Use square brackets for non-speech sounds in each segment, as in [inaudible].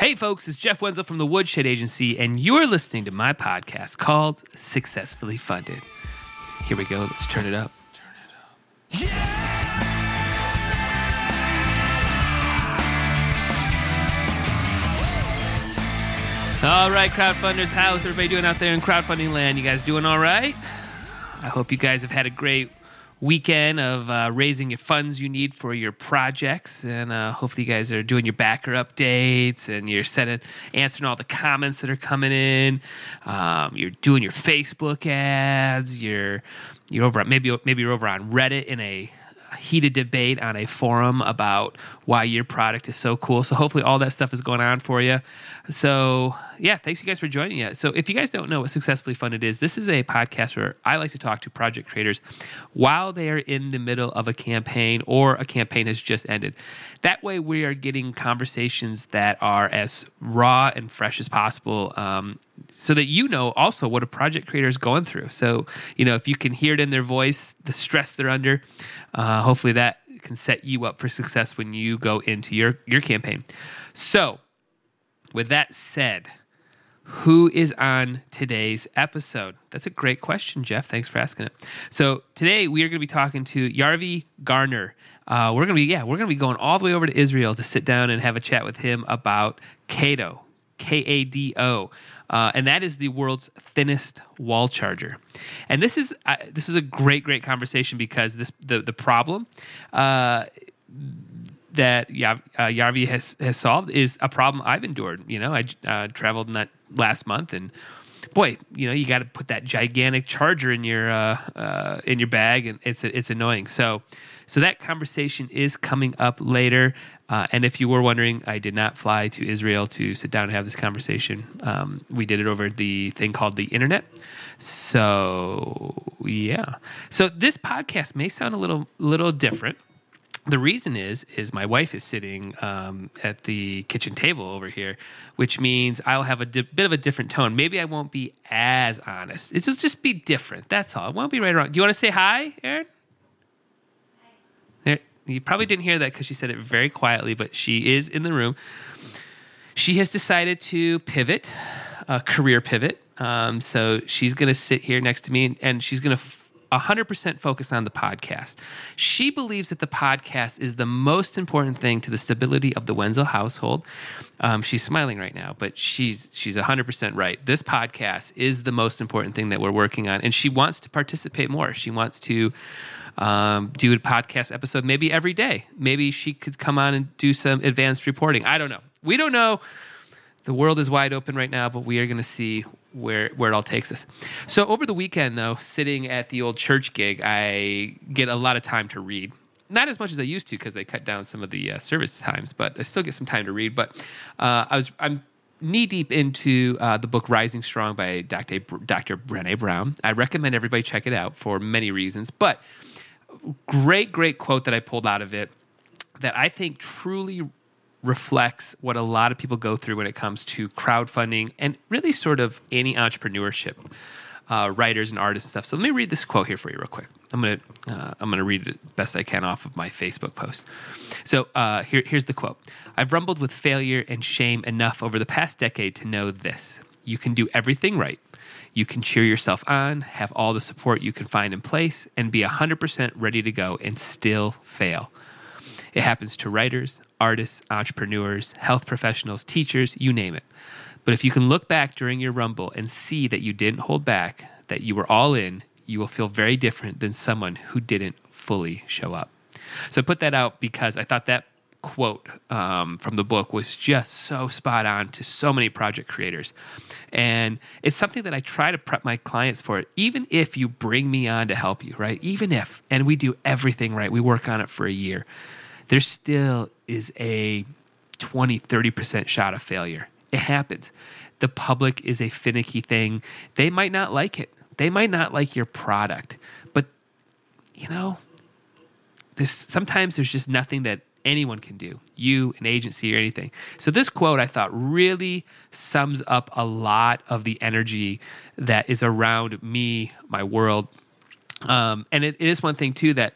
Hey, folks, it's Jeff Wenzel from the Woodshed Agency, and you're listening to my podcast called Successfully Funded. Here we go. Let's turn it up. Yeah. All right, crowdfunders, how's everybody doing out there in crowdfunding land? You guys doing all right? I hope you guys have had a great weekend of uh, raising your funds you need for your projects, and uh, hopefully you guys are doing your backer updates and you're setting, answering all the comments that are coming in. Um, you're doing your Facebook ads. You're you're over maybe maybe you're over on Reddit in a heated debate on a forum about why your product is so cool. So hopefully all that stuff is going on for you. So yeah, thanks you guys for joining us. So if you guys don't know what Successfully Funded is, this is a podcast where I like to talk to project creators while they are in the middle of a campaign or a campaign has just ended. That way we are getting conversations that are as raw and fresh as possible. Um, so that you know also what a project creator is going through. So, you know, if you can hear it in their voice, the stress they're under, uh, hopefully that can set you up for success when you go into your, your campaign. So, with that said, who is on today's episode? That's a great question, Jeff. Thanks for asking it. So, today we are going to be talking to Yarvi Garner. Uh, we're going to be, yeah, we're going to be going all the way over to Israel to sit down and have a chat with him about Kado, K A D O. Uh, and that is the world's thinnest wall charger. And this is uh, this is a great great conversation because this the the problem uh, that Yav, uh, Yarvi has has solved is a problem I've endured. You know, I uh, traveled in that last month and. Boy, you know you got to put that gigantic charger in your uh, in your bag, and it's it's annoying. So, so that conversation is coming up later. Uh, and if you were wondering, I did not fly to Israel to sit down and have this conversation. Um, we did it over the thing called the internet. So yeah. So this podcast may sound a little little different. The reason is is my wife is sitting um, at the kitchen table over here, which means I'll have a di- bit of a different tone. Maybe I won't be as honest. It'll just be different. That's all. It won't be right wrong. Do you want to say hi, Aaron? You probably didn't hear that because she said it very quietly, but she is in the room. She has decided to pivot, a career pivot. Um, so she's going to sit here next to me and, and she's going to f- 100% focus on the podcast. She believes that the podcast is the most important thing to the stability of the Wenzel household. Um, she's smiling right now, but she's she's 100% right. This podcast is the most important thing that we're working on, and she wants to participate more. She wants to um, do a podcast episode maybe every day. Maybe she could come on and do some advanced reporting. I don't know. We don't know. The world is wide open right now, but we are going to see where where it all takes us. So over the weekend, though, sitting at the old church gig, I get a lot of time to read. Not as much as I used to because they cut down some of the uh, service times, but I still get some time to read. But uh, I was I'm knee deep into uh, the book Rising Strong by Dr. Dr. Brene Brown. I recommend everybody check it out for many reasons, but great great quote that I pulled out of it that I think truly reflects what a lot of people go through when it comes to crowdfunding and really sort of any entrepreneurship, uh, writers and artists and stuff. So let me read this quote here for you real quick. I'm gonna uh, I'm gonna read it best I can off of my Facebook post. So uh, here, here's the quote: I've rumbled with failure and shame enough over the past decade to know this: you can do everything right. You can cheer yourself on, have all the support you can find in place, and be 100% ready to go and still fail. It happens to writers, artists, entrepreneurs, health professionals, teachers, you name it. But if you can look back during your rumble and see that you didn't hold back, that you were all in, you will feel very different than someone who didn't fully show up. So I put that out because I thought that quote um, from the book was just so spot on to so many project creators. And it's something that I try to prep my clients for, even if you bring me on to help you, right? Even if, and we do everything right, we work on it for a year, there still is a 20, 30% shot of failure. It happens. The public is a finicky thing. They might not like it, they might not like your product, but you know, there's sometimes there's just nothing that anyone can do, you, an agency, or anything. So, this quote I thought really sums up a lot of the energy that is around me, my world. Um, and it, it is one thing, too, that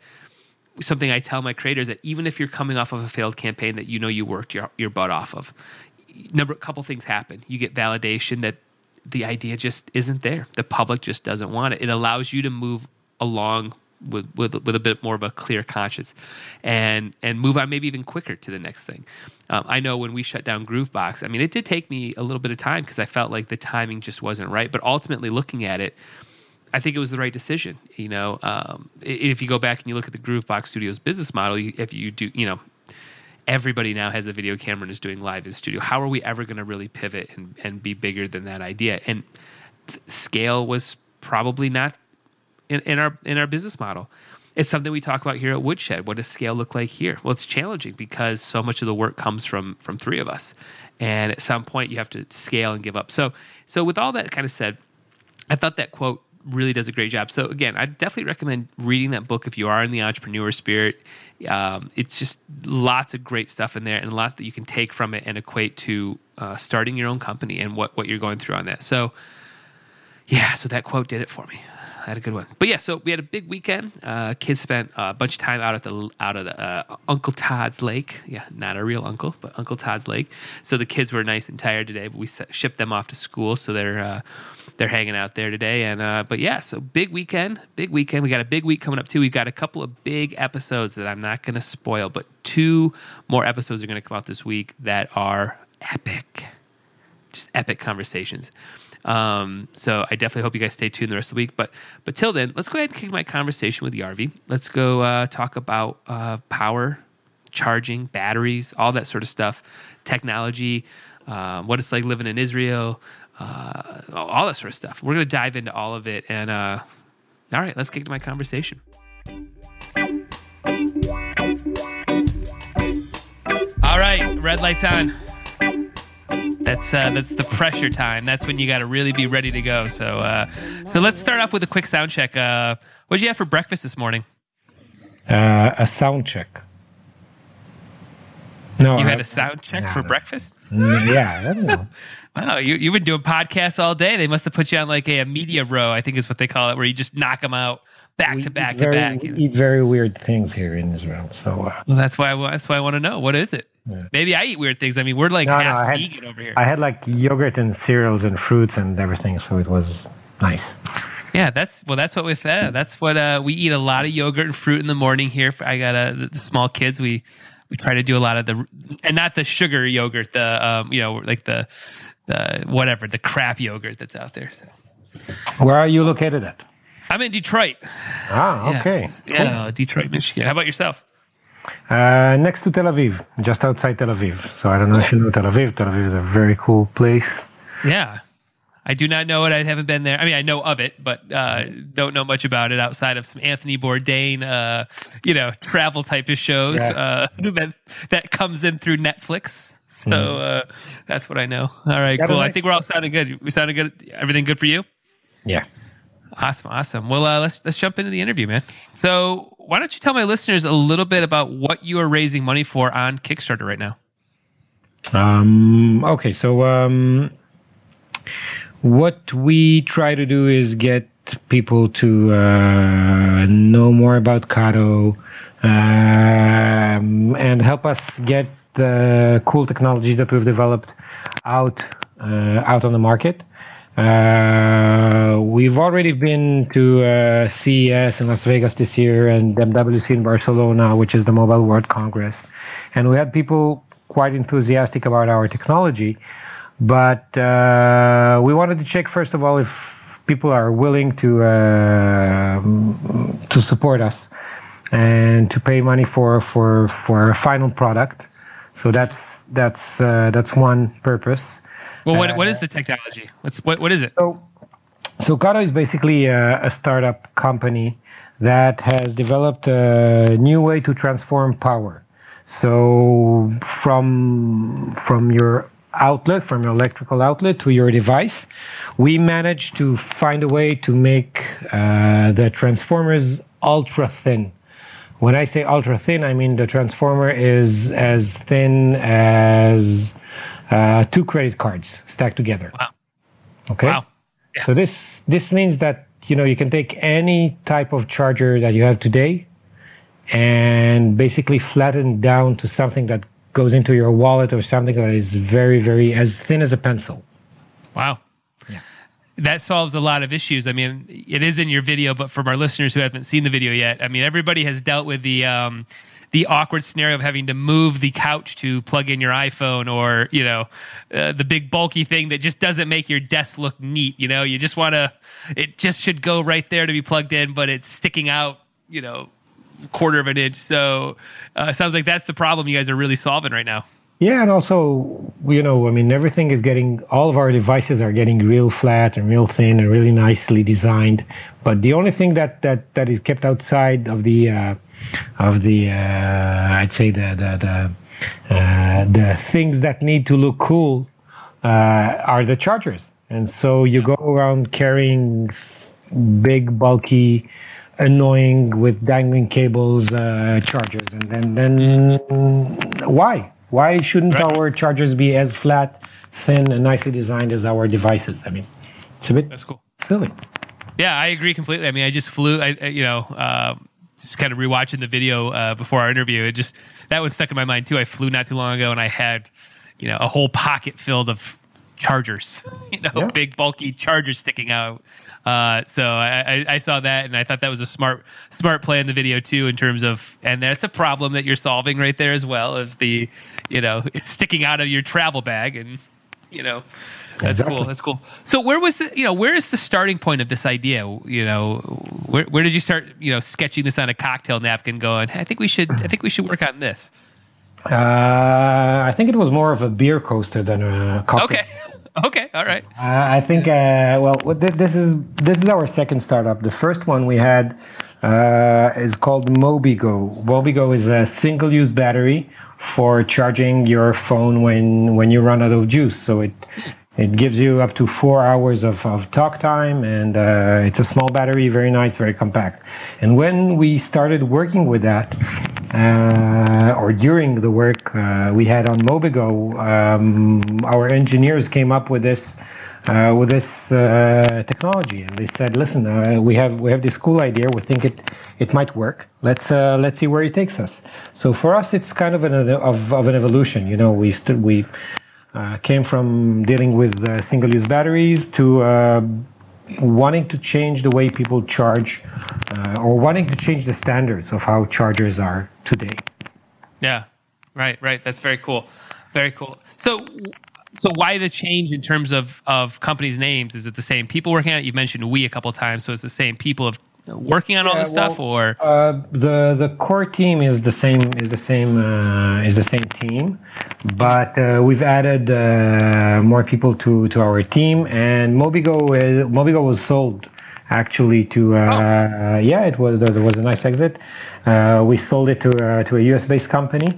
something I tell my creators that even if you're coming off of a failed campaign that you know you worked your, your butt off of, number a couple things happen. You get validation that the idea just isn't there. The public just doesn't want it. It allows you to move along with with with a bit more of a clear conscience, and and move on maybe even quicker to the next thing. Um, I know when we shut down Groovebox, I mean it did take me a little bit of time because I felt like the timing just wasn't right. But ultimately, looking at it. I think it was the right decision. You know, um, if you go back and you look at the Groovebox Studios business model, if you do, you know, everybody now has a video camera and is doing live in studio. How are we ever going to really pivot and, and be bigger than that idea? And scale was probably not in, in our in our business model. It's something we talk about here at Woodshed. What does scale look like here? Well, it's challenging because so much of the work comes from from three of us, and at some point you have to scale and give up. So so with all that kind of said, I thought that quote really does a great job. So again, I definitely recommend reading that book if you are in the entrepreneur spirit. Um, it's just lots of great stuff in there, and lots that you can take from it and equate to uh, starting your own company and what what you're going through on that. So yeah, so that quote did it for me. I had a good one. But yeah, so we had a big weekend. Uh, kids spent a bunch of time out at the out of the uh, Uncle Todd's Lake. Yeah, not a real uncle, but Uncle Todd's Lake. So the kids were nice and tired today, but we shipped them off to school, so they're uh, they're hanging out there today. And uh, but yeah, so big weekend, big weekend. We got a big week coming up too. We got a couple of big episodes that I'm not going to spoil, but two more episodes are going to come out this week that are epic, just epic conversations. Um, so I definitely hope you guys stay tuned the rest of the week. But but till then, let's go ahead and kick my conversation with Yarvi. Let's go uh, talk about uh, power, charging, batteries, all that sort of stuff, technology, uh, what it's like living in Israel, uh, all that sort of stuff. We're gonna dive into all of it. And uh, all right, let's kick to my conversation. All right, red lights on. That's uh, that's the pressure time. That's when you got to really be ready to go. So uh, so let's start off with a quick sound check. Uh, what did you have for breakfast this morning? Uh, a sound check. No, you had a sound check for breakfast. Yeah, I don't know. [laughs] wow, you you've been doing podcasts all day. They must have put you on like a, a media row, I think is what they call it, where you just knock them out back we to back very, to back. We eat very weird things here in Israel. So uh, well, that's why I, that's why I want to know what is it. Yeah. Maybe I eat weird things. I mean, we're like No, no, half I had- vegan over here. I had like yogurt and cereals and fruits and everything, so it was nice. Yeah, that's well. That's what we fed. That's what uh, we eat. A lot of yogurt and fruit in the morning here. I got uh, the, the small kids. We we try to do a lot of the and not the sugar yogurt. The um, you know like the the whatever the crap yogurt that's out there. So. Where are you located at? I'm in Detroit. Ah, Yeah. okay. Yeah, Detroit, Michigan. How about yourself? Uh, next to Tel Aviv, just outside Tel Aviv. So I don't know if you know Tel Aviv. Tel Aviv is a very cool place. Yeah. I do not know it. I haven't been there. I mean, I know of it, but uh, don't know much about it outside of some Anthony Bourdain, uh, you know, travel type of shows Yes. uh, [laughs] that that comes in through Netflix. So uh, that's what I know. All right, cool. I think we're all sounding good. We sounded good. Everything good for you? Yeah. Awesome, awesome. Well, uh, let's let's jump into the interview, man. So, why don't you tell my listeners a little bit about what you are raising money for on Kickstarter right now? Um, okay, so um, what we try to do is get people to uh, know more about Kado um, and help us get the cool technology that we've developed out uh, out on the market. Uh, we've already been to uh, CES in Las Vegas this year and MWC in Barcelona, which is the Mobile World Congress, and we had people quite enthusiastic about our technology. But uh, we wanted to check first of all if people are willing to uh, to support us and to pay money for for for a final product. So that's that's uh, that's one purpose. Well, what what is the technology? What's what what is it? So, so Kado is basically a, a startup company that has developed a new way to transform power. So from from your outlet, from your electrical outlet to your device, we managed to find a way to make uh, the transformers ultra thin. When I say ultra thin, I mean the transformer is as thin as uh, two credit cards stacked together. Wow. Okay. Wow. Yeah. So this this means that you know you can take any type of charger that you have today and basically flatten down to something that goes into your wallet or something that is very, very as thin as a pencil. Wow. That solves a lot of issues. I mean, it is in your video, but from our listeners who haven't seen the video yet, I mean, everybody has dealt with the um, the awkward scenario of having to move the couch to plug in your iPhone, or you know, uh, the big bulky thing that just doesn't make your desk look neat. You know, you just want to, it just should go right there to be plugged in, but it's sticking out. You know, quarter of an inch. So, uh, sounds like that's the problem you guys are really solving right now. Yeah, and also, you know, I mean, everything is getting, all of our devices are getting real flat and real thin and really nicely designed. But the only thing that that that is kept outside of the uh, of the, uh, I'd say the the the, uh, the things that need to look cool uh, are the chargers. And so you go around carrying big, bulky, annoying with dangling cables uh, chargers, and then then why? Why shouldn't Right. our chargers be as flat, thin, and nicely designed as our devices? I mean, it's a bit That's cool. silly. Yeah, I agree completely. I mean, I just flew. I, I you know, uh, just kind of rewatching the video uh, before our interview. It just that was stuck in my mind too. I flew not too long ago, and I had, you know, a whole pocket filled of chargers. [laughs] You know, Yeah. big bulky chargers sticking out. Uh, so I, I, I saw that, and I thought that was a smart smart play in the video too, in terms of, and that's a problem that you're solving right there as well as the, you know, it's sticking out of your travel bag, and you know, that's Exactly. cool. That's cool. So where was the you know where is the starting point of this idea? You know, where where did you start you know sketching this on a cocktail napkin, going, I think we should I think we should work on this. Uh, I think it was more of a beer coaster than a cocktail. Okay, [laughs] okay, all right. Uh, I think uh, well, this is this is our second startup. The first one we had uh, is called Mobigo. Mobigo is a single-use battery for charging your phone when when you run out of juice. So it it gives you up to four hours of, of talk time, and uh, it's a small battery, very nice, very compact. And when we started working with that, uh, or during the work uh, we had on Mobigo, um, our engineers came up with this uh, with this uh, technology, and they said, "Listen, uh, we have we have this cool idea. We think it it might work. Let's uh, let's see where it takes us." So for us, it's kind of an of, of an evolution. You know, we st- we uh, came from dealing with uh, single-use batteries to wanting to change the way people charge, or wanting to change the standards of how chargers are today. Yeah, right, right. That's very cool. Very cool. So, so why the change in terms of of companies' names? Is it the same people working on it? You've mentioned we a couple of times, so it's the same people of working on all Yeah, this stuff, or Uh, the the core team is the same is the same uh, is the same team, but uh, we've added uh, more people to to our team. And Mobigo is, Mobigo was sold actually to uh, yeah it was there was a nice exit. Uh, we sold it to uh, to a US based company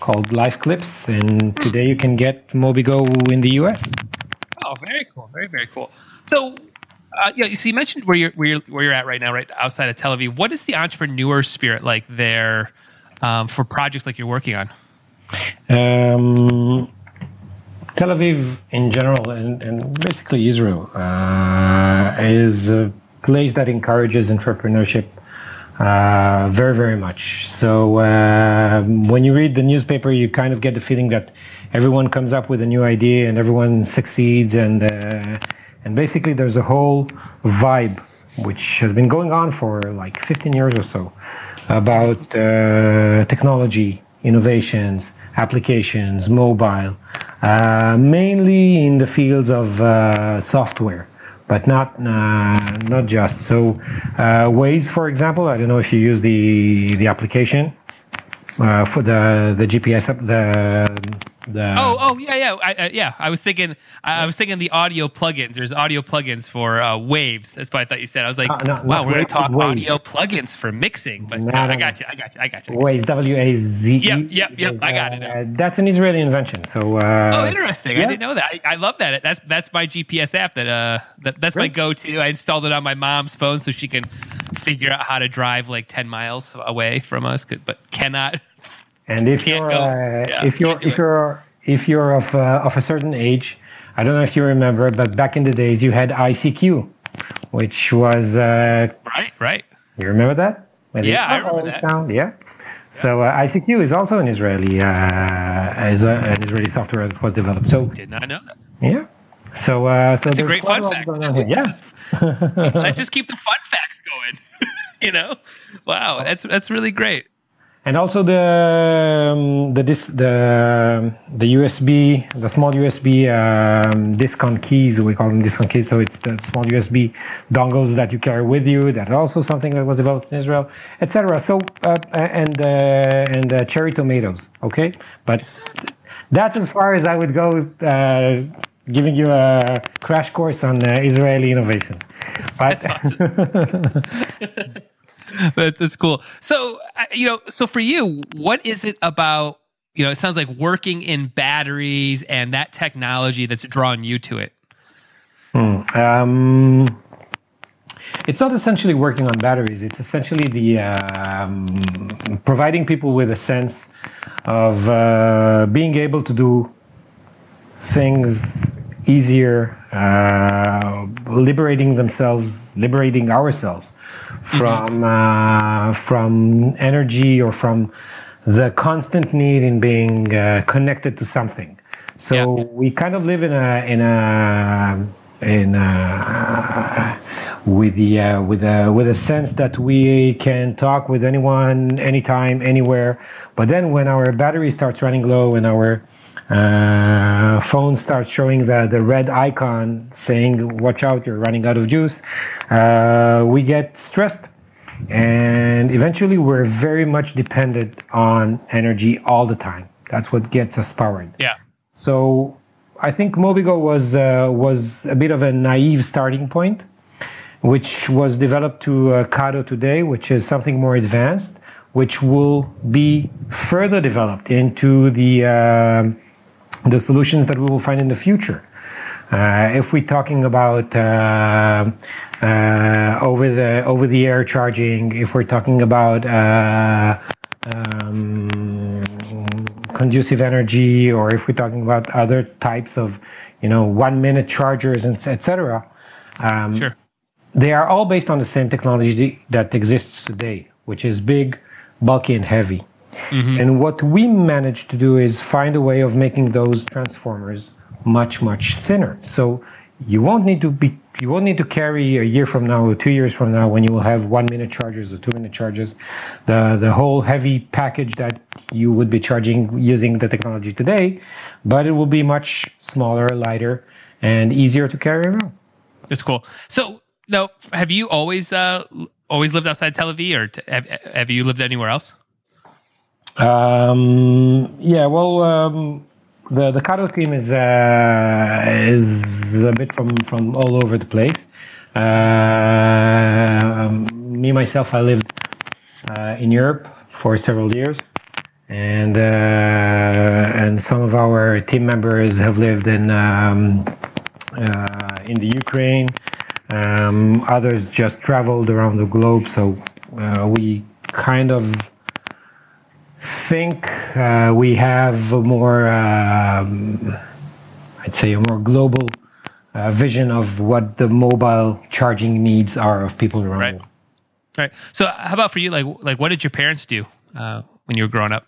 called Life Clips, and today you can get Mobigo in the US. Oh, very cool. Very very cool. So, uh, yeah. So you mentioned where you're where you're where you're at right now, right outside of Tel Aviv. What is the entrepreneur spirit like there um, for projects like you're working on? Um, Tel Aviv in general and, and basically Israel uh, is a place that encourages entrepreneurship uh, very, very much. So uh, when you read the newspaper, you kind of get the feeling that everyone comes up with a new idea and everyone succeeds, and uh, and basically there's a whole vibe which has been going on for like 15 years or so about uh, technology, innovations, applications, mobile, uh, mainly in the fields of uh, software, but not uh, not just. So, uh, Waze, for example, I don't know if you use the the application uh, for the the GPS the the Oh, oh, yeah, yeah, I, I, yeah. I was thinking, I, I was thinking the audio plugins. There's audio plugins for uh, waves. That's what I thought you said. I was like, Uh, no, wow, we're going to talk Waves. audio plugins for mixing. But No, no, I got you, I got you, I got you. Waze, W A Z. Yep, yep, yep, I got it. Uh, that's an Israeli invention. So. Uh, Oh, interesting! I didn't know that. I, I love that. That's that's my GPS app. That uh, that, that's my go-to. I installed it on my mom's phone so she can figure out how to drive like ten miles away from us, but cannot. And if Can't you're uh, Yeah, if you're if you're if you're of uh, of a certain age, I don't know if you remember, but back in the days you had ICQ, which was uh, Right, right. you remember that? The Yeah, I remember that. Sound, yeah. So uh, ICQ is also an Israeli, uh, is a, an Israeli software that was developed. So Did not know that. yeah. So uh, so That's a great fun fact. going on here. This Yeah. [laughs] Let's just keep the fun facts going. [laughs] you know? Wow, that's that's really great. And also the um, the dis, the the USB, the small USB um, disc on keys. We call them disc on keys. So it's the small USB dongles that you carry with you. That also something that was developed in Israel, etc. So uh, and uh, and uh, cherry tomatoes. Okay, but that's as far as I would go. Uh, giving you a crash course on uh, Israeli innovations. But [laughs] [laughs] That's, cool. So, you know, so for you, what is it about, you know, it sounds like working in batteries and that technology that's drawn you to it? Um, it's not essentially working on batteries. It's essentially the um, providing people with a sense of uh, being able to do things easier, uh, liberating themselves, liberating ourselves from uh, from energy or from the constant need in being uh, connected to something. So Yeah. we kind of live in a in a in a, with the uh, with a with a sense that we can talk with anyone, anytime, anywhere. But then when our battery starts running low and our uh, phone starts showing the, the red icon saying watch out you're running out of juice. Uh, we get stressed and eventually we're very much dependent on energy all the time. That's what gets us powered. Yeah. so I think Mobigo was uh, was a bit of a naive starting point, which was developed to uh, Kado today, which is something more advanced, which will be further developed into the uh, the solutions that we will find in the future. Uh, if we're talking about uh, uh, over the over the air charging, if we're talking about uh, um, conducive energy, or if we're talking about other types of, you know, one minute chargers and etc. Um, Sure. they are all based on the same technology that exists today, which is big, bulky, and heavy. And what we managed to do is find a way of making those transformers much, much thinner. So you won't need to be you won't need to carry a year from now or two years from now when you will have one minute chargers or two minute chargers, the the whole heavy package that you would be charging using the technology today, but it will be much smaller, lighter, and easier to carry around. That's cool. So, now, have you always uh, always lived outside Tel Aviv, or t- have, have you lived anywhere else? Um, yeah, well, um, the the Kado team is uh, is a bit from from all over the place. Uh, um, me myself, I lived uh, in Europe for several years, and uh, and some of our team members have lived in um, uh, in the Ukraine. Um, others just traveled around the globe, so uh, we kind of think uh, we have a more, um, I'd say, a more global uh, vision of what the mobile charging needs are of people around Right. Right. So, how about for you? Like, like, what did your parents do uh, when you were growing up?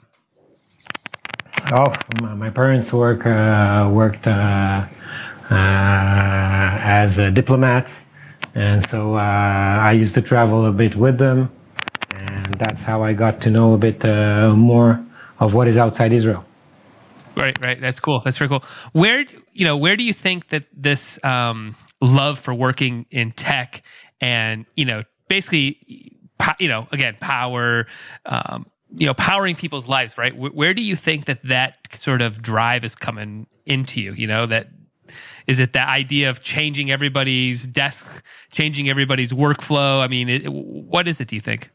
Oh, my parents work uh, worked uh, uh, as diplomats, and so uh, I used to travel a bit with them, and that's how I got to know a bit uh, more of what is outside Israel. Right, right. That's cool. That's very cool. Where you know, where do you think that this um, love for working in tech and you know, basically, you know, again, power, um, you know, powering people's lives, right? Where, where do you think that that sort of drive is coming into you? You know, that is it the idea of changing everybody's desk, changing everybody's workflow? I mean, it, what is it? Do you think?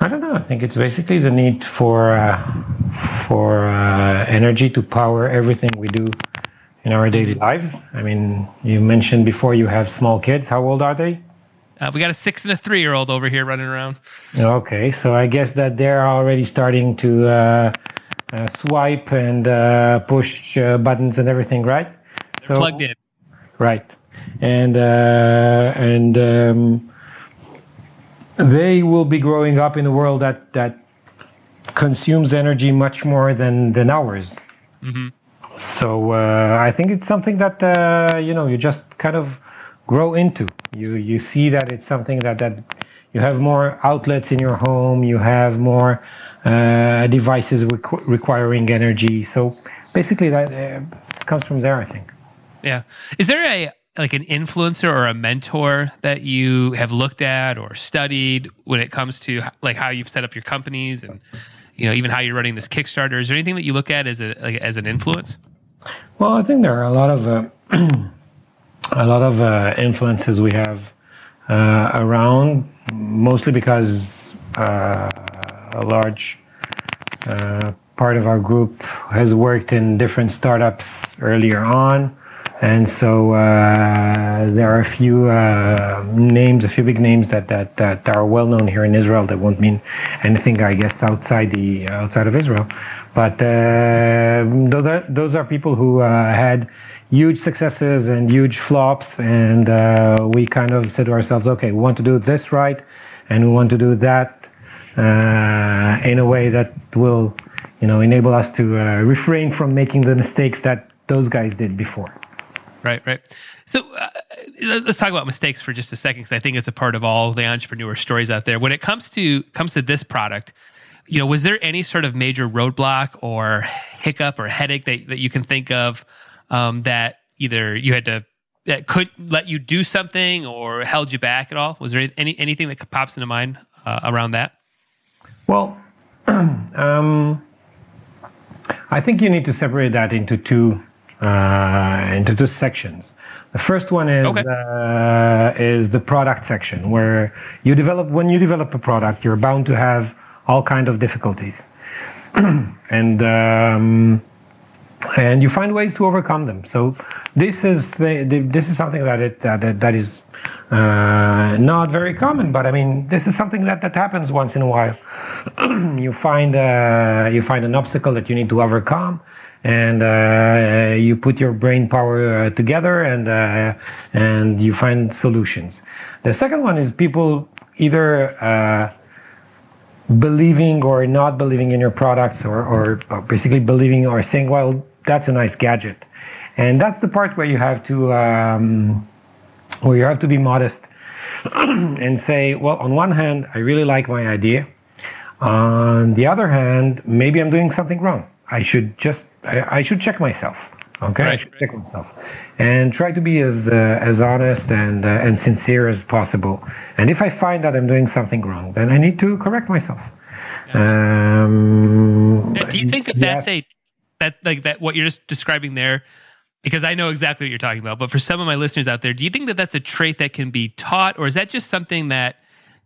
I don't know. I think it's basically the need for uh, for uh, energy to power everything we do in our daily lives. I mean, you mentioned before you have small kids. How old are they? Uh, we got a six and a three year old over here running around. Okay, so I guess that they're already starting to uh, uh, swipe and uh, push uh, buttons and everything, right? So Plugged in. right, and uh, and um, they will be growing up in a world that that consumes energy much more than than ours. So uh, I think it's something that uh, you know you just kind of grow into. You you see that it's something that that you have more outlets in your home. You have more uh, devices requ- requiring energy. So basically, that uh, comes from there. I think. Yeah. Is there a like an influencer or a mentor that you have looked at or studied when it comes to like how you've set up your companies and you know even how you're running this Kickstarter? Is there anything that you look at as a like, as an influence? Well, I think there are a lot of uh, [clears throat] a lot of uh, influences we have uh, around, mostly because uh, a large uh, part of our group has worked in different startups earlier on, and so uh, there are a few uh, names, a few big names that, that that are well known here in Israel that won't mean anything, I guess, outside the outside of Israel. But uh, those are those are people who uh, had huge successes and huge flops, and uh, we kind of said to ourselves, okay, we want to do this right, and we want to do that uh, in a way that will, you know, enable us to refrain from making the mistakes that those guys did before. Right, right. So uh, let's talk about mistakes for just a second, because I think it's a part of all the entrepreneur stories out there. When it comes to comes to this product, you know, was there any sort of major roadblock or hiccup or headache that, that you can think of um, that either you had to that could let you do something or held you back at all? Was there any anything that pops into mind uh, around that? Well, [clears throat] um, I think you need to separate that into two into two sections. The first one is Okay. uh, is the product section, where you develop when you develop a product, you're bound to have all kind of difficulties, [clears throat] and um, and you find ways to overcome them. So this is the, the this is something that it uh, that, that is uh, not very common, but I mean this is something that that happens once in a while. [clears throat] you find uh, you find an obstacle that you need to overcome, and uh, you put your brain power uh, together, and uh, and you find solutions. The second one is people either. Uh, believing or not believing in your products or, or, or basically believing or saying well that's a nice gadget and that's the part where you have to um, where you have to be modest [clears throat] and say well on one hand i really like my idea on the other hand maybe i'm doing something wrong i should just i, I should check myself okay i should right. check myself and try to be as uh, as honest and uh, and sincere as possible and if i find that i'm doing something wrong then i need to correct myself um, Now, Do you think that yeah. that's a that like that what you're just describing there? Because I know exactly what you're talking about, but for some of my listeners out there, do you think that that's a trait that can be taught, or is that just something that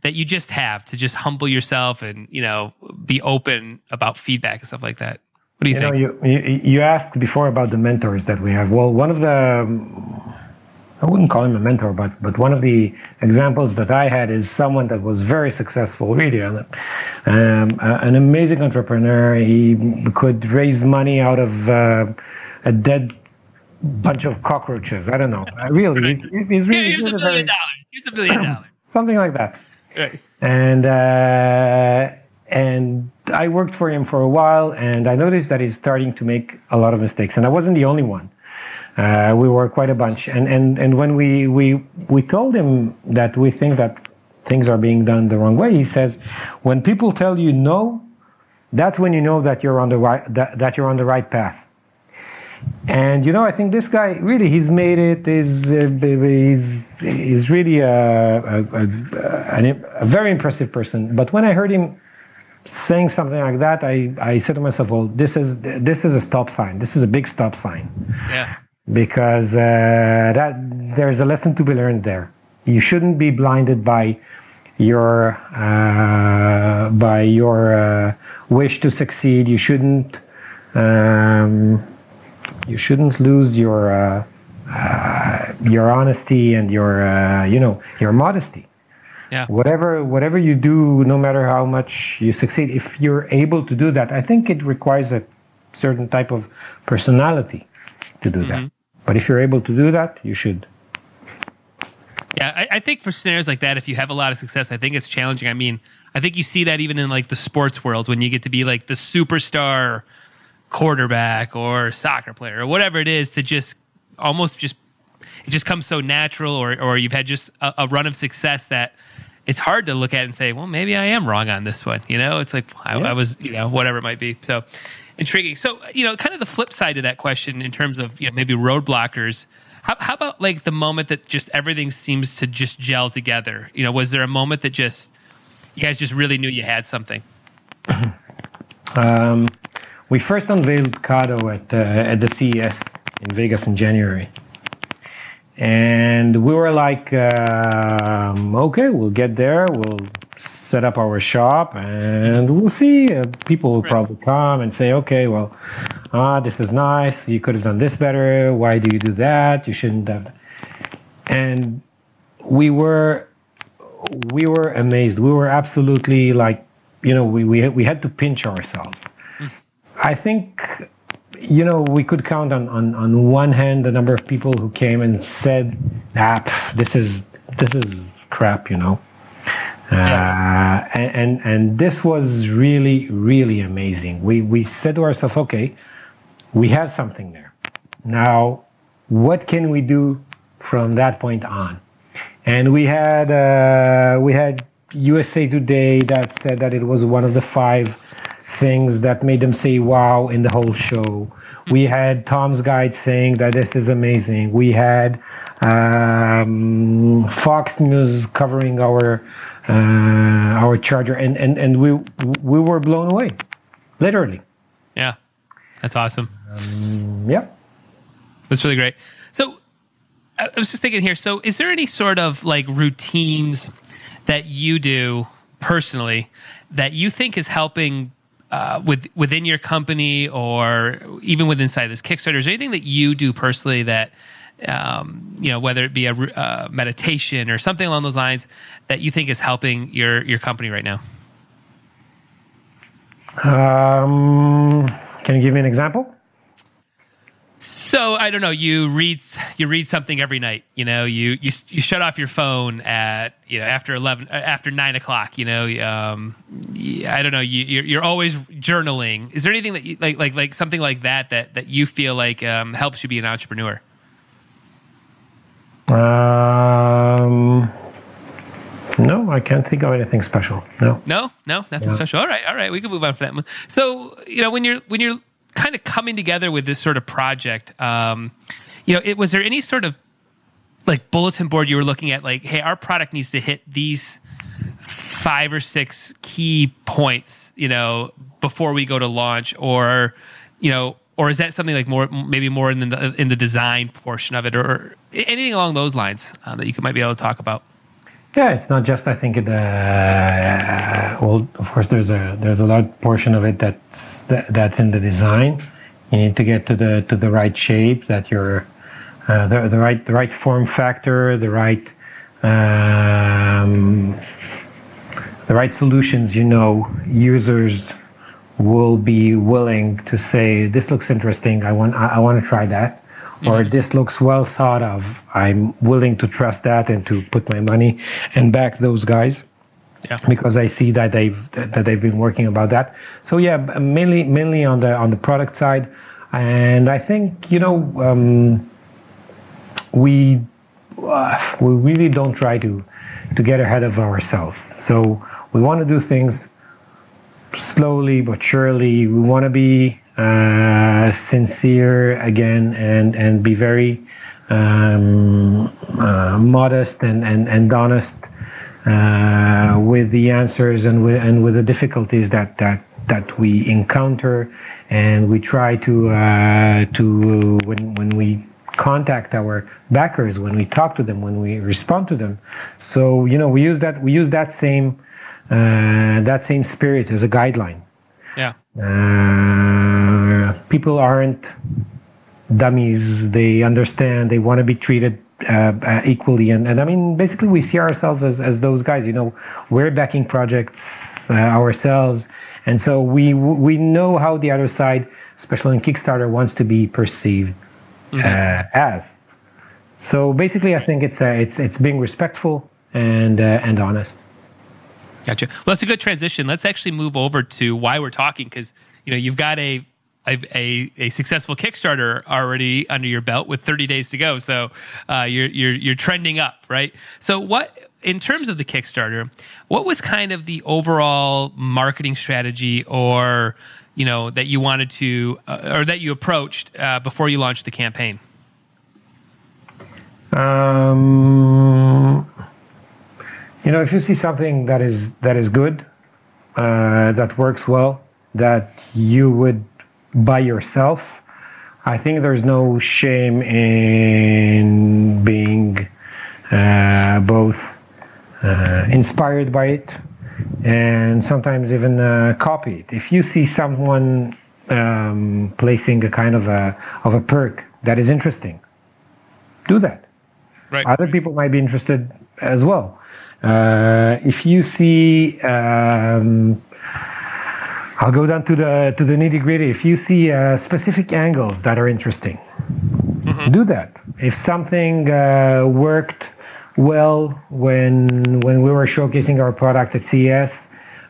that you just have to just humble yourself and you know be open about feedback and stuff like that? What do you, You know, think? you, you you asked before about the mentors that we have. Well, one of the I wouldn't call him a mentor, but but one of the examples that I had is someone that was very successful, really, um, an amazing entrepreneur. He could raise money out of uh, a dead bunch of cockroaches. I don't know. Really, he's, he's really, here's a billion dollars. Here's a billion dollars. something like that Right. and uh, and I worked for him for a while, and I noticed that he's starting to make a lot of mistakes, and I wasn't the only one. Uh, we were quite a bunch, and and and when we we we told him that we think that things are being done the wrong way, he says, when people tell you no, that's when you know that you're on the right that, that you're on the right path. And you know, I think this guy really he's made it. Is uh, he's he's really a, a, a, a very impressive person. But when I heard him saying something like that, I, I said to myself, well, this is this is a stop sign. This is a big stop sign Yeah. because uh, that there's a lesson to be learned there. You shouldn't be blinded by your uh, by your uh, wish to succeed. You shouldn't um, you shouldn't lose your uh, uh, your honesty and your uh, you know your modesty. Yeah. Whatever whatever you do, no matter how much you succeed, if you're able to do that, I think it requires a certain type of personality to do that. Mm-hmm. But if you're able to do that, you should. Yeah, I, I think for scenarios like that, if you have a lot of success, I think it's challenging. I mean, I think you see that even in like the sports world when you get to be like the superstar quarterback or soccer player or whatever it is to just almost just it just comes so natural or or you've had just a, a run of success that it's hard to look at and say, well, maybe I am wrong on this one. You know, it's like I, Yeah. I was, you know, whatever it might be. So intriguing. So, you know, kind of the flip side to that question in terms of, you know, maybe roadblockers. How, how about like the moment that just everything seems to just gel together? You know, was there a moment that just you guys just really knew you had something? [clears throat] Um, we first unveiled Kado at uh, at the CES in Vegas in January, and we were like, um, okay, we'll get there, we'll set up our shop, and we'll see. Uh, people will Right. probably come and say, okay, well, ah, this is nice. You could have done this better. Why do you do that? You shouldn't have. And we were we were amazed. We were absolutely like, you know, we we we had to pinch ourselves. I think, you know, we could count on on on one hand the number of people who came and said, "Ah, pff, this is this is crap," you know. Uh, and, and and this was really really amazing. We we said to ourselves, okay, we have something there. Now, what can we do from that point on? And we had uh, we had USA Today that said that it was one of the five things that made them say wow in the whole show. We had Tom's Guide saying that this is amazing. We had um, Fox News covering our uh, our charger, and, and, and we we were blown away, literally. Yeah, that's awesome. Yeah. That's really great. So I was just thinking here. So is there any sort of like routines that you do personally that you think is helping uh, with within your company or even within inside this Kickstarter? Is there anything that you do personally that um, you know, whether it be a uh, meditation or something along those lines that you think is helping your your company right now? Um, can you give me an example? So I don't know. You read you read something every night. You know, you you you shut off your phone at you know after eleven uh, after nine o'clock. You know, um, I don't know. You you're, you're always journaling. Is there anything that you like like like something like that that that you feel like um, helps you be an entrepreneur? Um, no, I can't think of anything special. No. No, no, nothing special. All right, all right. We can move on from that one. So you know when you're when you're kind of coming together with this sort of project, um, you know, it was there any sort of like bulletin board you were looking at like hey our product needs to hit these five or six key points you know before we go to launch or you know or is that something like more maybe more in the in the design portion of it or, anything along those lines uh, that you might be able to talk about Yeah, it's not just. I think it. Uh, well, of course, there's a there's a large portion of it that's that, that's in the design. You need to get to the to the right shape that you're uh, the the right the right form factor, the right um, the right solutions. You know, users will be willing to say, "This looks interesting. I want I, I want to try that." or this looks well thought of. I'm willing to trust that and to put my money and back those guys because I see that they've that they've been working about that. So yeah, mainly mainly on the on the product side, and I think you know um, we uh, we really don't try to to get ahead of ourselves. So we want to do things slowly but surely. We want to be uh, sincere again and and be very um, uh, modest and and, and honest uh, with the answers and with and with the difficulties that that that we encounter, and we try to uh, to when when we contact our backers, when we talk to them, when we respond to them. So you know we use that we use that same uh, that same spirit as a guideline. yeah Uh, people aren't dummies. They understand. They want to be treated equally. And, and I mean, basically, we see ourselves as, as those guys. You know, we're backing projects uh, ourselves, and so we we know how the other side, especially in Kickstarter, wants to be perceived uh, as. So basically, I think it's uh, it's it's being respectful and uh, and honest. Gotcha. Well, that's a good transition. Let's actually move over to why we're talking because you know you've got a a, a, a, successful Kickstarter already under your belt with 30 days to go. So uh, you're you're you're trending up, right? So what in terms of the Kickstarter, what was kind of the overall marketing strategy or you know that you wanted to uh, or that you approached uh, before you launched the campaign? Um, you know, if you see something that is that is good, uh, that works well, that you would buy yourself, I think there's no shame in being uh, both uh, inspired by it and sometimes even uh, copy it. If you see someone um, placing a kind of a of a perk that is interesting, do that. Right. Other people might be interested as well. Uh, if you see, um, I'll go down to the to the nitty gritty. If you see uh, specific angles that are interesting, mm-hmm. do that. If something uh, worked well when when we were showcasing our product at CES,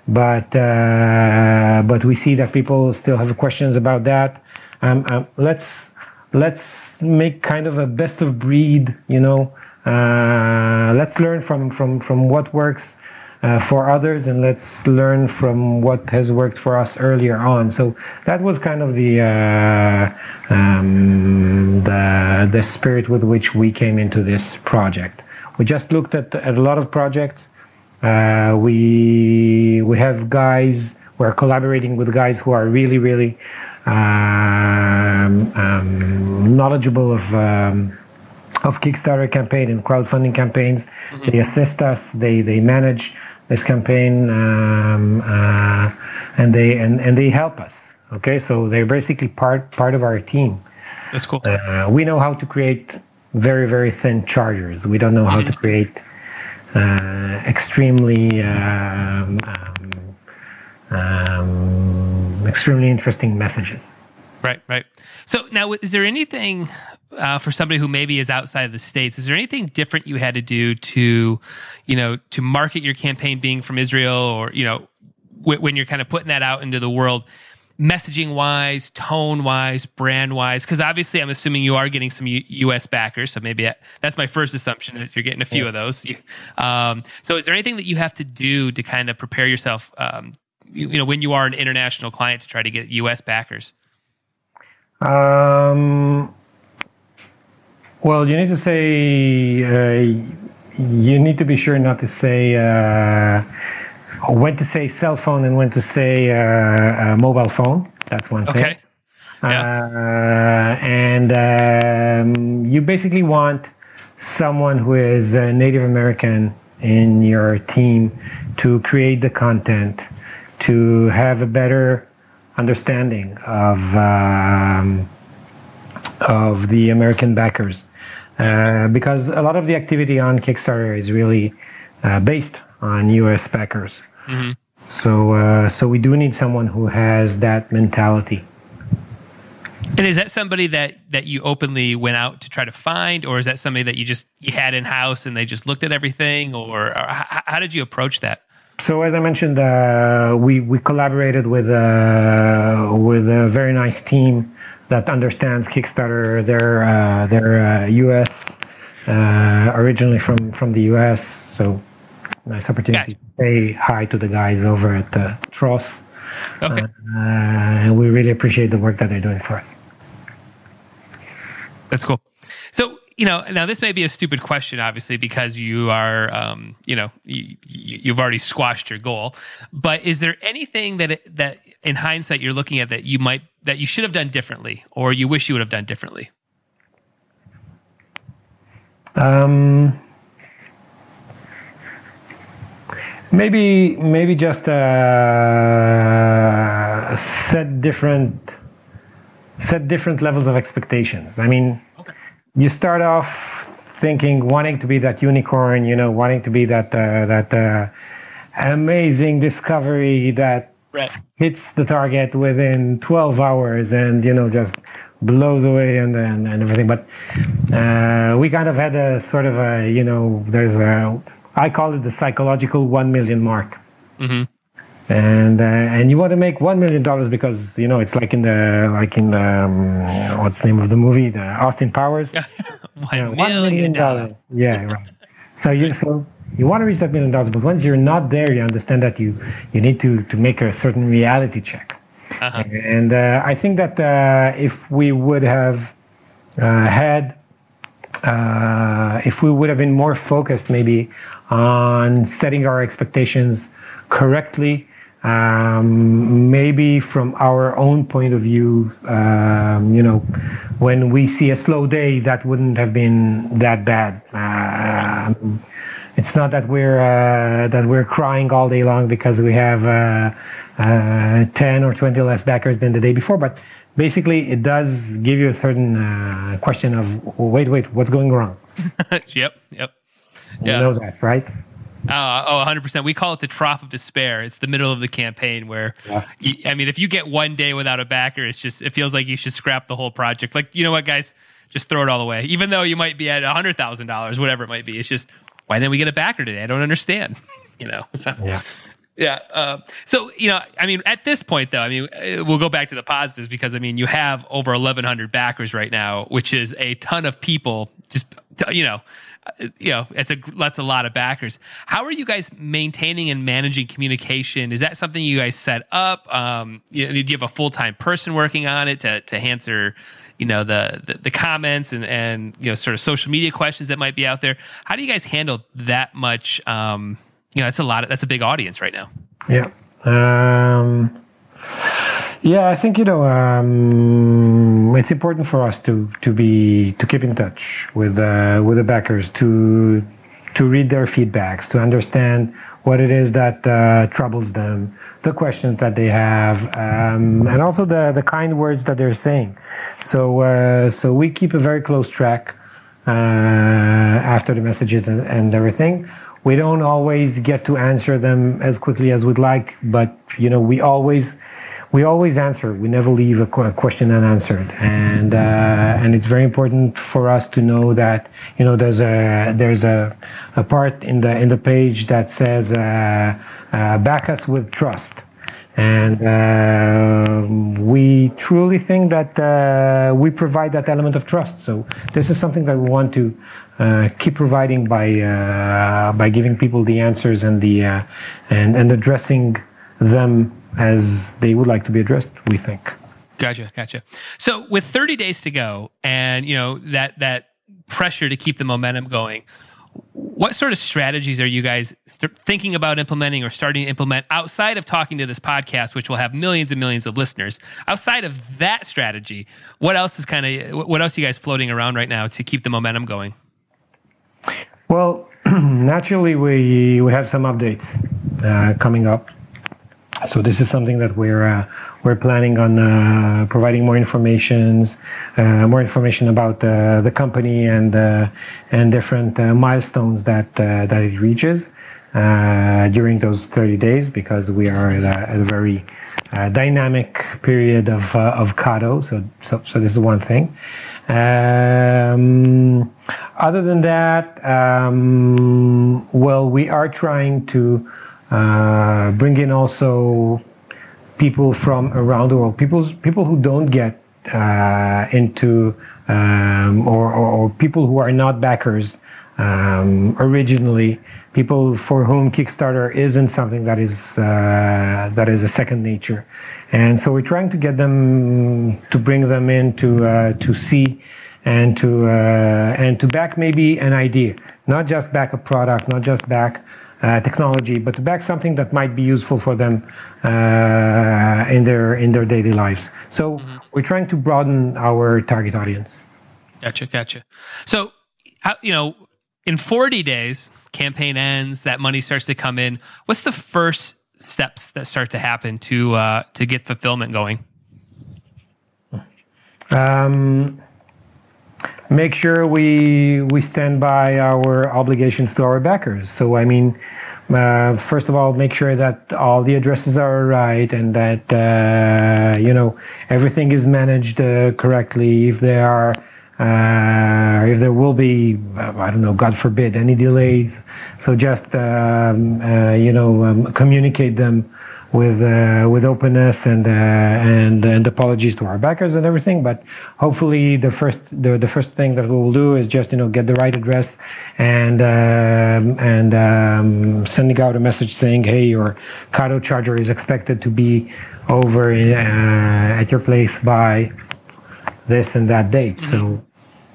but uh, but we see that people still have questions about that. Um, um, let's let's make kind of a best of breed. You know, uh, let's learn from from from what works. Uh, for others, and let's learn from what has worked for us earlier on. So that was kind of the uh, um, the the spirit with which we came into this project. We just looked at, at a lot of projects. Uh, we we have guys. We're collaborating with guys who are really really um, um, knowledgeable of um, of Kickstarter campaign and crowdfunding campaigns. Mm-hmm. They assist us. They they manage this campaign um, uh, and they and, and they help us. Okay, so they're basically part part of our team. That's cool. Uh, we know how to create very very thin chargers. We don't know how to create uh, extremely um, um, um, extremely interesting messages. Right, right. So now, is there anything uh, for somebody who maybe is outside of the states? Is there anything different you had to do to, you know, to market your campaign being from Israel, or you know, w- when you're kind of putting that out into the world? messaging wise, tone wise, brand wise? Because obviously, I'm assuming you are getting some U- U.S. backers. So maybe that's my first assumption that you're getting a few yeah. of those. Um, so, is there anything that you have to do to kind of prepare yourself? Um, you, you, know, when you are an international client to try to get U.S. backers. Um. Well, you need to say. Uh, you need to be sure not to say. Uh, when to say cell phone and when to say uh, mobile phone. That's one thing. Okay. Yeah. Uh, and um, you basically want someone who is Native American in your team to create the content, to have a better understanding of um, of the American backers, uh, because a lot of the activity on Kickstarter is really uh, based on U.S. backers. Mm-hmm. So, uh, so we do need someone who has that mentality. And is that somebody that that you openly went out to try to find, or is that somebody that you just you had in house and they just looked at everything, or, or how, how, did you approach that? So as I mentioned, uh, we we collaborated with uh, with a very nice team that understands Kickstarter. They're uh, they're U.S. Uh, uh, originally from from the U.S. So nice opportunity to say hi to the guys over at uh, Tross. Okay. Uh, and we really appreciate the work that they're doing for us. That's cool. You know, now this may be a stupid question, obviously, because you are, um, you know, you, have already squashed your goal. But is there anything that it, that in hindsight you're looking at that you might that you should have done differently, or you wish you would have done differently? Um, Maybe maybe just uh, set different set different levels of expectations. I mean, okay. You start off thinking wanting to be that unicorn, you know, wanting to be that uh, that uh, amazing discovery that right. hits the target within 12 hours and you know just blows away and and, and everything. But uh, we kind of had a sort of a you know there's a I call it the psychological 1 million mark. Mm-hmm. And uh, and you want to make one million dollars because you know it's like in the like in the um, what's the name of the movie? The Austin Powers? [laughs] One, one million dollars. yeah right. So you so you want to reach that million dollars but once you're not there you understand that you you need to to make a certain reality check. Uh-huh. and uh, I think that uh, if we would have uh, had uh, if we would have been more focused maybe on setting our expectations correctly um, maybe from our own point of view, um, you know, when we see a slow day, that wouldn't have been that bad. Uh, it's not that we're uh, that we're crying all day long because we have uh, uh, 10 or 20 less backers than the day before, but basically it does give you a certain uh, question of wait, wait, what's going wrong? [laughs] yep, yep. You know that, right? Uh, oh, 100%. We call it the trough of despair. It's the middle of the campaign where, yeah. you, I mean, if you get one day without a backer, it's just, it feels like you should scrap the whole project. Like, you know what, guys? Just throw it all away. Even though you might be at $100,000, whatever it might be. It's just, why didn't we get a backer today? I don't understand. [laughs] you know? So, yeah. Yeah. Uh, so, you know, I mean, at this point, though, I mean, uh, we'll go back to the positives because, I mean, you have over 1,100 backers right now, which is a ton of people just, you know, you know, it's a that's a lot of backers. How are you guys maintaining and managing communication? Is that something you guys set up? Um, you do you have a full time person working on it to to answer? You know the, the, the comments and and you know sort of social media questions that might be out there. How do you guys handle that much? Um, you know, that's a lot. Of, that's a big audience right now. Yeah. Um, yeah, I think you know um, it's important for us to to be to keep in touch with uh, with the backers to to read their feedbacks to understand what it is that uh, troubles them, the questions that they have, um, and also the the kind words that they're saying. So uh, so we keep a very close track uh, after the messages and, and everything. We don't always get to answer them as quickly as we'd like, but you know we always we always answer. We never leave a question unanswered, and uh, and it's very important for us to know that you know there's a there's a, a part in the in the page that says uh, uh, back us with trust, and uh, we truly think that uh, we provide that element of trust. So this is something that we want to. Uh, keep providing by by giving people the answers and the and and addressing them as they would like to be addressed, we think. Gotcha, gotcha. So with 30 days to go and you know that that pressure to keep the momentum going, what sort of strategies are you guys thinking about implementing or starting to implement outside of talking to this podcast which will have millions and millions of listeners outside of that strategy what else is kind of what else are you guys floating around right now to keep the momentum going well [clears throat] naturally we we have some updates uh, coming up so this is something that we're uh, we're planning on uh, providing more information, uh, more information about uh, the company and uh, and different uh, milestones that that it reaches during those 30 days because we are at a, at a very dynamic period of of Kado. So so so this is one thing. Um, other than that, um, well, we are trying to uh, bring in also people from around the world, people people who don't get uh, into um, or, or, or, people who are not backers um, originally, people for whom Kickstarter isn't something that is uh, that is a second nature, and so we're trying to get them to bring them in to uh, to see and to uh, and to back maybe an idea, not just back a product, not just back technology, but to back something that might be useful for them uh, in their in their daily lives. So mm-hmm. we're trying to broaden our target audience. Gotcha, gotcha. So, how, you know, in 40 days, campaign ends, that money starts to come in. What's the first steps that start to happen to uh, to get fulfillment going? Um, make sure we we stand by our obligations to our backers. So I mean, uh, first of all, make sure that all the addresses are right and that uh, you know everything is managed uh, correctly. If there are uh, if there will be, uh, I don't know, God forbid, any delays. So just um, uh, you know um, communicate them with uh, with openness and uh, and and apologies to our backers and everything. But hopefully, the first the, the first thing that we will do is just you know get the right address and um, and um, sending out a message saying, hey, your Kado charger is expected to be over in, uh, at your place by this and that date. Mm-hmm. So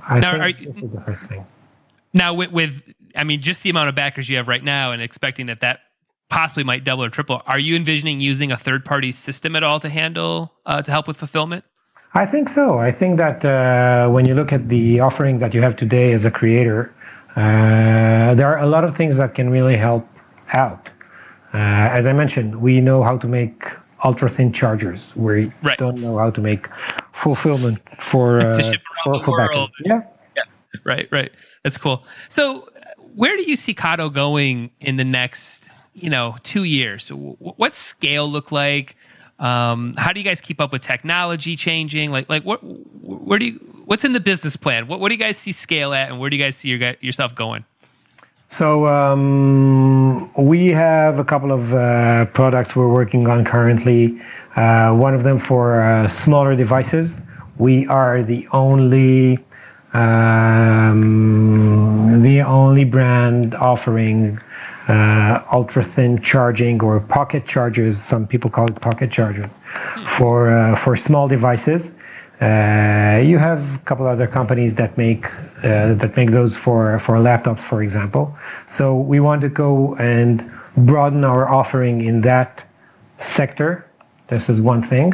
I now, think you, this is the first thing. Now with, with I mean, just the amount of backers you have right now, and expecting that that possibly might double or triple. Are you envisioning using a third party system at all to handle uh, to help with fulfillment? I think so. I think that uh, when you look at the offering that you have today as a creator, uh, there are a lot of things that can really help out. Uh, as I mentioned, we know how to make ultra thin chargers. We right. don't know how to make fulfillment for uh, to ship around for, the world. Yeah. yeah, right, right. That's cool. So, where do you see Kado going in the next you know two years. What scale look like? Um, how do you guys keep up with technology changing? Like like what where do you what's in the business plan? What, what do you guys see scale at and where do you guys see your, yourself going? So um, we have a couple of uh, products we're working on currently. Uh, one of them for uh, smaller devices. We are the only um, the only brand offering uh, ultra thin charging or pocket chargers. Some people call it pocket chargers for uh, for small devices. Uh, you have a couple other companies that make uh, that make those for for laptops, for example. So we want to go and broaden our offering in that sector. This is one thing,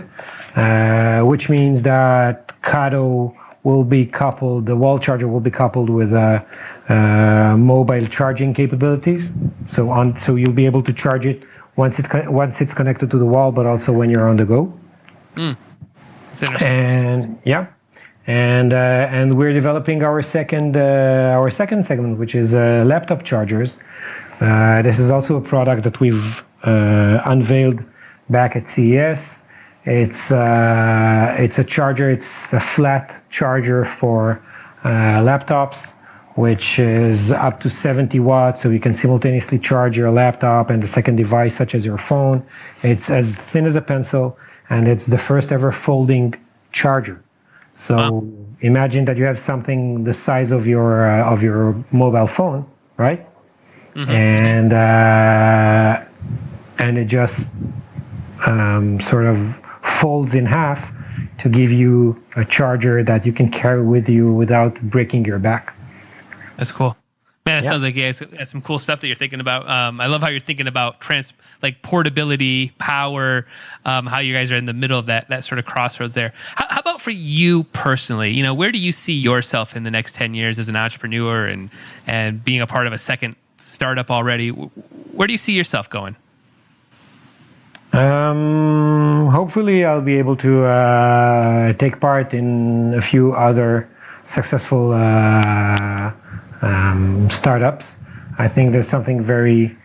uh, which means that Kado will be coupled, the wall charger will be coupled with uh, mobile charging capabilities. So on, so you'll be able to charge it once it's once it's connected to the wall, but also when you're on the go. Mm. And yeah, and uh, and we're developing our second uh, our second segment, which is uh, laptop chargers. Uh, this is also a product that we've unveiled back at CES. It's uh, it's a charger. It's a flat charger for uh, laptops, which is up to 70 watts, so you can simultaneously charge your laptop and the second device, such as your phone. It's as thin as a pencil, and it's the first ever folding charger. So wow. imagine that you have something the size of your uh, of your mobile phone, right? Mm-hmm. And uh, and it just um, sort of folds in half to give you a charger that you can carry with you without breaking your back. That's cool. Man, it yeah. sounds like yeah, it's, it's, some cool stuff that you're thinking about. Um, I love how you're thinking about trans like portability, power, um, how you guys are in the middle of that that sort of crossroads there. How, how, about for you personally? You know, where do you see yourself in the next ten years as an entrepreneur and and being a part of a second startup already? Where do you see yourself going? Um, hopefully, I'll be able to uh, take part in a few other successful uh, um, startups. I think there's something very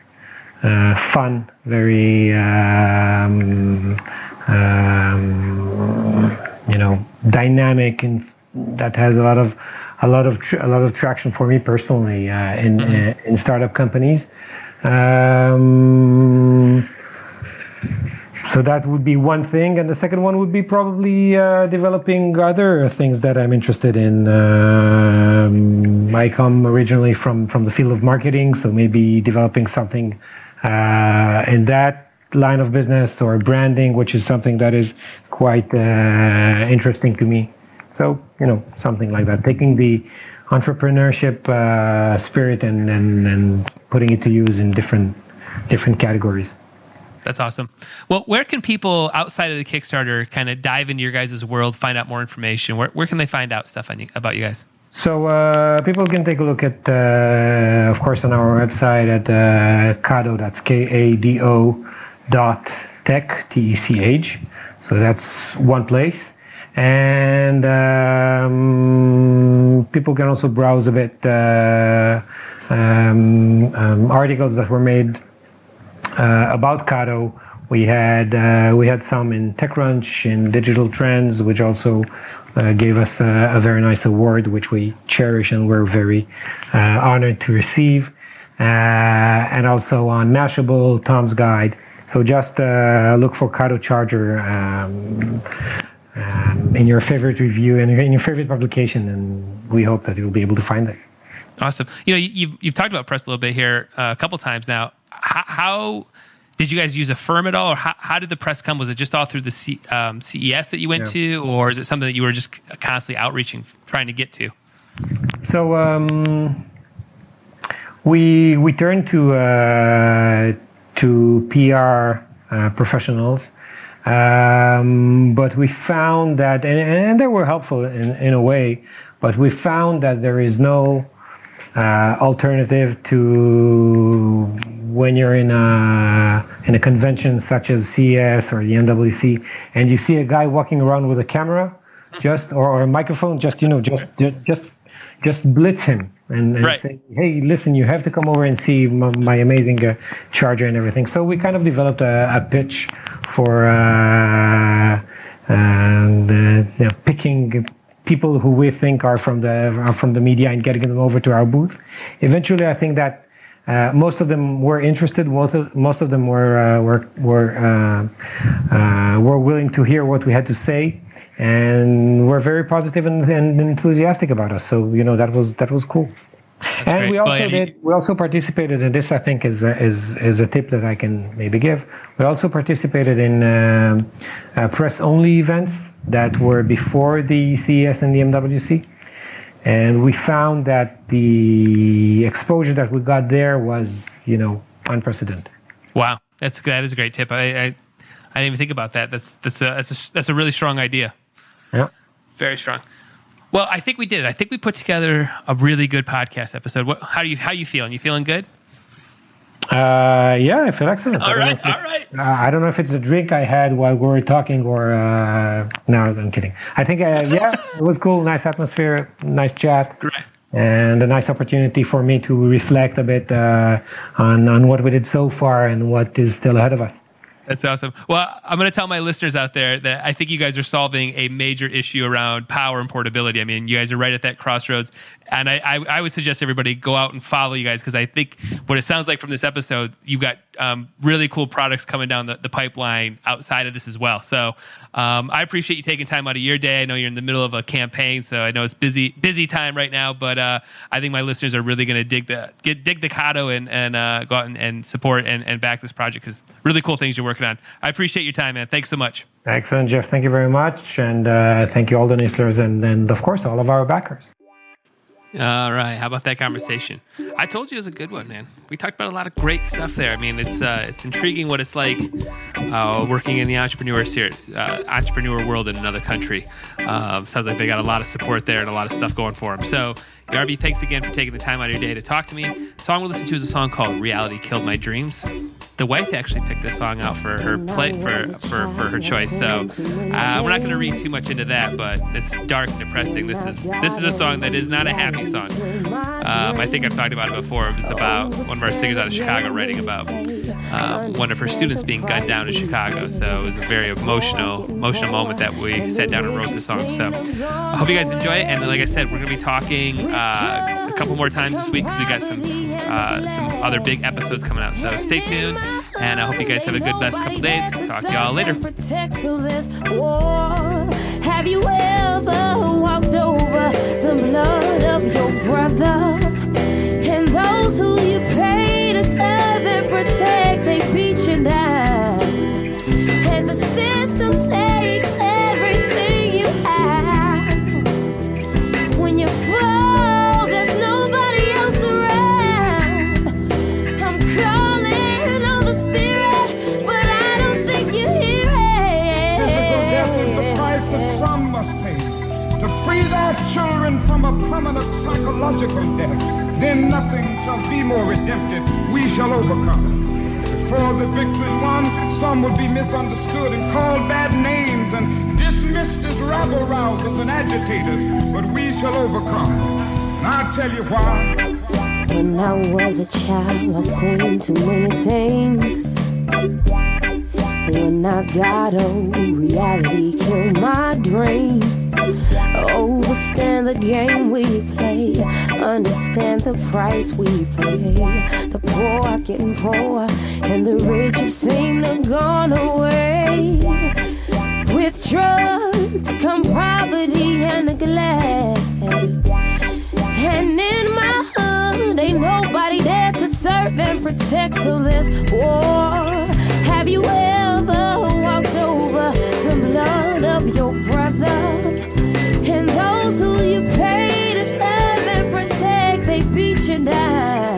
uh, fun, very um, um you know dynamic, and that has a lot of a lot of a lot of traction for me personally uh, in mm-hmm. in startup companies. Um, so that would be one thing, and the second one would be probably uh, developing other things that I'm interested in. Um, I come originally from from the field of marketing, so maybe developing something uh, in that line of business or branding, which is something that is quite uh, interesting to me. So you know, something like that, taking the entrepreneurship uh, spirit and, and and putting it to use in different different categories. That's awesome. Well, where can people outside of the Kickstarter kind of dive into your guys' world, find out more information? Where, where can they find out stuff you, about you guys? So uh, people can take a look at, uh, of course, on our website at uh, Kado. That's K-A-D-O dot tech, T-E-C-H. So that's one place. And um, people can also browse a bit uh, um, um, articles that were made about Kado. We had uh, we had some in TechCrunch, in Digital Trends, which also uh, gave us a, a, very nice award, which we cherish and we're very uh, honored to receive. Uh, and also on Mashable, Tom's Guide. So just uh, look for Kado Charger um, um, in your favorite review and in your favorite publication, and we hope that you'll be able to find it. Awesome. You know, you've, you've talked about press a little bit here uh, a couple times now. How, how, did you guys use a firm at all, or how, how did the press come? Was it just all through the C, um, CES that you went yeah. to, or is it something that you were just constantly outreaching, trying to get to? So um, we we turned to uh, to PR uh, professionals, um, but we found that, and, and they were helpful in, in a way, but we found that there is no uh, alternative to when you're in a in a convention such as CES or the MWC, and you see a guy walking around with a camera, just or, or a microphone, just you know, just just just blitz him and, and right. say, "Hey, listen, you have to come over and see my, my amazing uh, charger and everything." So we kind of developed a, a pitch for uh, and uh, you know, picking people who we think are from the are from the media and getting them over to our booth. Eventually, I think that. Uh, most of them were interested. Most of, most of them were uh, were were uh, uh were willing to hear what we had to say, and were very positive and, and enthusiastic about us. So you know that was that was cool. That's and great. we also well, yeah, did. We also participated in this. I think is is is a tip that I can maybe give. We also participated in uh, uh, press only events that were before the CES and the MWC, and we found that the exposure that we got there was, you know, unprecedented. Wow, that's that is a great tip. I I, I didn't even think about that. That's that's a that's a, that's a really strong idea. Yeah, very strong. Well, I think we did. I think we put together a really good podcast episode. What, how are you? How you feeling? You feeling good? Uh, yeah, I feel excellent. All right, all right. Uh, I don't know if it's a drink I had while we were talking or uh, no, I'm kidding. I think uh, [laughs] yeah, it was cool. Nice atmosphere, nice chat. Great. And a nice opportunity for me to reflect a bit uh, on on what we did so far and what is still ahead of us. That's awesome. Well, I'm going to tell my listeners out there that I think you guys are solving a major issue around power and portability. I mean, you guys are right at that crossroads and I, I, I, would suggest everybody go out and follow you guys because I think what it sounds like from this episode, you've got um, really cool products coming down the, the, pipeline outside of this as well. So um, I appreciate you taking time out of your day. I know you're in the middle of a campaign, so I know it's busy busy time right now. But uh, I think my listeners are really going to dig the get dig the Kado and and uh, go out and, and support and, and back this project because really cool things you're working on. I appreciate your time, man. Thanks so much. Excellent, Jeff. Thank you very much, and uh, thank you all the listeners and and of course all of our backers. All right. How about that conversation? I told you it was a good one, man. We talked about a lot of great stuff there. I mean, it's uh, it's intriguing what it's like uh, working in the entrepreneur here, uh, entrepreneur world in another country. Um, sounds like they got a lot of support there and a lot of stuff going for them. So, Yarby, thanks again for taking the time out of your day to talk to me. The song we'll listen to is a song called "Reality Killed My Dreams." The wife actually picked this song out for her play for for, for her choice. So uh, we're not going to read too much into that, but it's dark and depressing. This is this is a song that is not a happy song. Um, I think I've talked about it before. It was about one of our singers out of Chicago writing about um, one of her students being gunned down in Chicago. So it was a very emotional emotional moment that we sat down and wrote the song. So I hope you guys enjoy it. And like I said, we're going to be talking uh, a couple more times this week because we got some uh, some other big episodes coming out. So stay tuned. And I hope you guys have a good best couple days. Talk to y'all later. Have you ever walked over the blood of your brother? And those who you pray to serve and protect, they beat you down. Must pay to free their children from a permanent psychological death. Then nothing shall be more redemptive. We shall overcome. Before the victory won, some will be misunderstood and called bad names and dismissed as rabble rousers and agitators. But we shall overcome. And I'll tell you why. When I was a child, I seen too many things. When I got old, reality killed my dreams. Understand the game we play. Understand the price we pay. The poor are getting poor, and the rich have seen them gone away. With drugs come poverty and neglect. And in my hood, ain't nobody there to serve and protect. So there's war. Have you ever walked over the blood of your brother? And those who you pay to serve and protect, they beat you down.